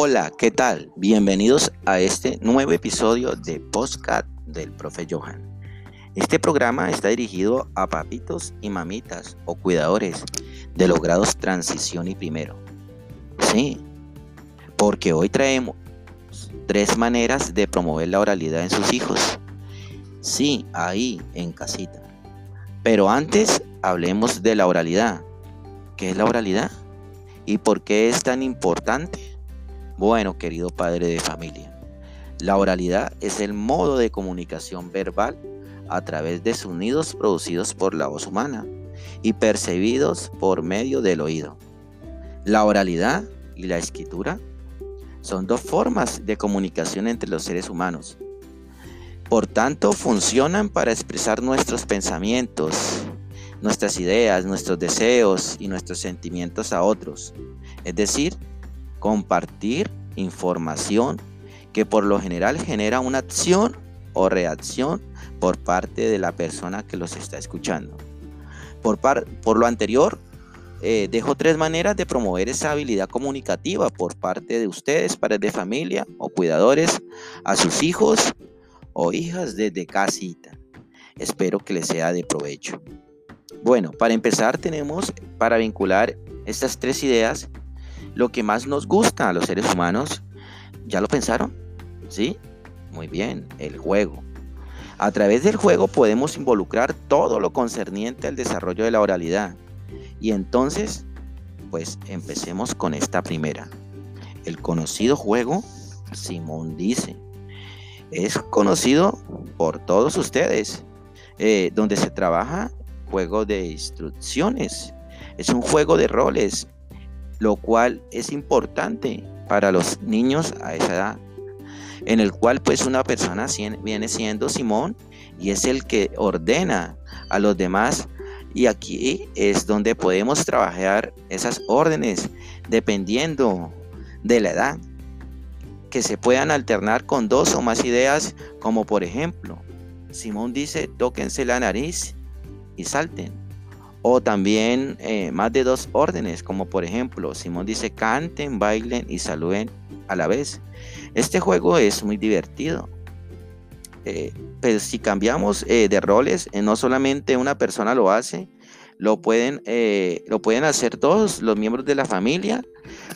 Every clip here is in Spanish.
Hola, ¿qué tal? Bienvenidos a este nuevo episodio de Postcat del profe Johan. Este programa está dirigido a papitos y mamitas o cuidadores de los grados transición y primero. Sí, porque hoy traemos tres maneras de promover la oralidad en sus hijos. Sí, ahí, en casita. Pero antes hablemos de la oralidad. ¿Qué es la oralidad? ¿Y por qué es tan importante? Bueno, querido padre de familia, la oralidad es el modo de comunicación verbal a través de sonidos producidos por la voz humana y percibidos por medio del oído. La oralidad y la escritura son dos formas de comunicación entre los seres humanos. Por tanto, funcionan para expresar nuestros pensamientos, nuestras ideas, nuestros deseos y nuestros sentimientos a otros. Es decir, compartir información que por lo general genera una acción o reacción por parte de la persona que los está escuchando. Por, por lo anterior, eh, dejo tres maneras de promover esa habilidad comunicativa por parte de ustedes, padres de familia o cuidadores, a sus hijos o hijas desde casita. Espero que les sea de provecho. Bueno, para empezar tenemos para vincular estas tres ideas lo que más nos gusta a los seres humanos. ¿Ya lo pensaron? ¿Sí? Muy bien, el juego. A través del juego podemos involucrar todo lo concerniente al desarrollo de la oralidad. Y entonces, pues empecemos con esta primera. El conocido juego, Simón dice, es conocido por todos ustedes, eh, donde se trabaja juego de instrucciones. Es un juego de roles lo cual es importante para los niños a esa edad, en el cual pues una persona viene siendo Simón y es el que ordena a los demás y aquí es donde podemos trabajar esas órdenes dependiendo de la edad, que se puedan alternar con dos o más ideas, como por ejemplo, Simón dice, tóquense la nariz y salten. O también eh, más de dos órdenes, como por ejemplo, Simón dice canten, bailen y saluden a la vez. Este juego es muy divertido. Eh, pero si cambiamos eh, de roles, no solamente una persona lo hace, lo pueden, lo pueden hacer todos los miembros de la familia,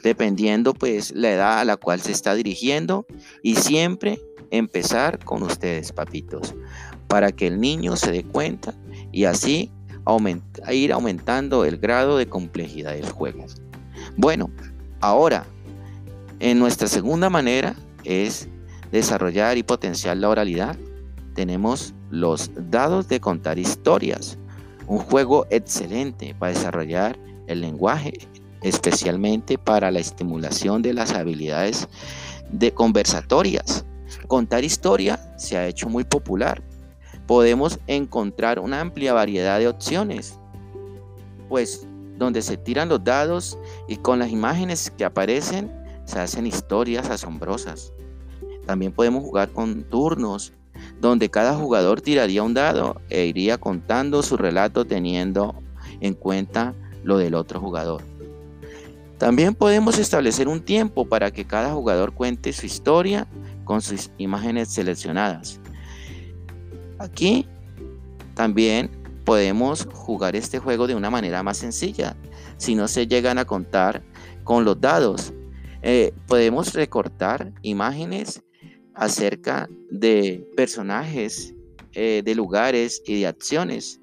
dependiendo pues la edad a la cual se está dirigiendo y siempre empezar con ustedes, papitos, para que el niño se dé cuenta y así a ir aumentando el grado de complejidad del juego. Bueno, ahora, en nuestra segunda manera es desarrollar y potenciar la oralidad. Tenemos los dados de contar historias, un juego excelente para desarrollar el lenguaje, especialmente para la estimulación de las habilidades de conversatorias. Contar historia se ha hecho muy popular podemos encontrar una amplia variedad de opciones, pues donde se tiran los dados y con las imágenes que aparecen se hacen historias asombrosas. También podemos jugar con turnos, donde cada jugador tiraría un dado e iría contando su relato teniendo en cuenta lo del otro jugador. También podemos establecer un tiempo para que cada jugador cuente su historia con sus imágenes seleccionadas. Aquí también podemos jugar este juego de una manera más sencilla. Si no se llegan a contar con los dados, eh, podemos recortar imágenes acerca de personajes, eh, de lugares y de acciones.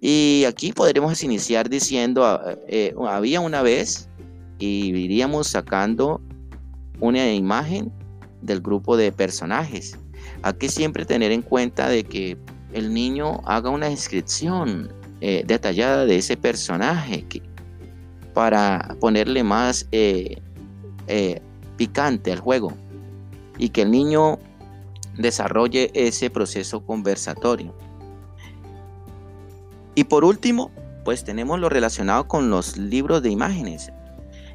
Y aquí podremos iniciar diciendo, ah, eh, había una vez y iríamos sacando una imagen del grupo de personajes. Hay que siempre tener en cuenta de que el niño haga una descripción eh, detallada de ese personaje para ponerle más eh, eh, picante al juego y que el niño desarrolle ese proceso conversatorio. Y por último, pues tenemos lo relacionado con los libros de imágenes,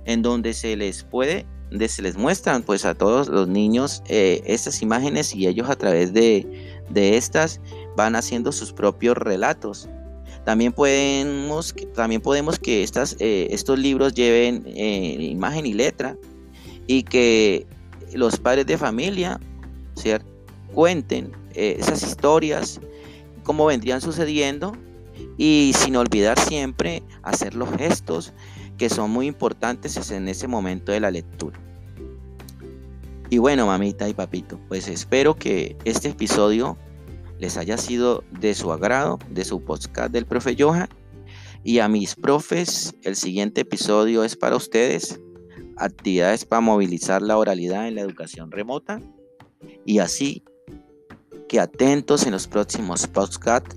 en donde se les puede se les muestran pues a todos los niños eh, estas imágenes y ellos a través de, estas van haciendo sus propios relatos. También podemos, también podemos que estas, eh, estos libros lleven eh, imagen y letra y que los padres de familia ¿cierto? cuenten esas historias, cómo vendrían sucediendo y sin olvidar siempre hacer los gestos que son muy importantes en ese momento de la lectura. Y bueno, mamita y papito, pues espero que este episodio les haya sido de su agrado, de su podcast del profe Johan. Y a mis profes, el siguiente episodio es para ustedes. Actividades para movilizar la oralidad en la educación remota. Y así que atentos en los próximos podcasts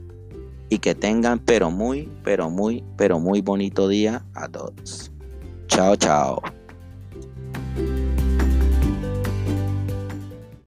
y que tengan pero muy, pero muy, pero muy bonito día a todos. Chao, chao.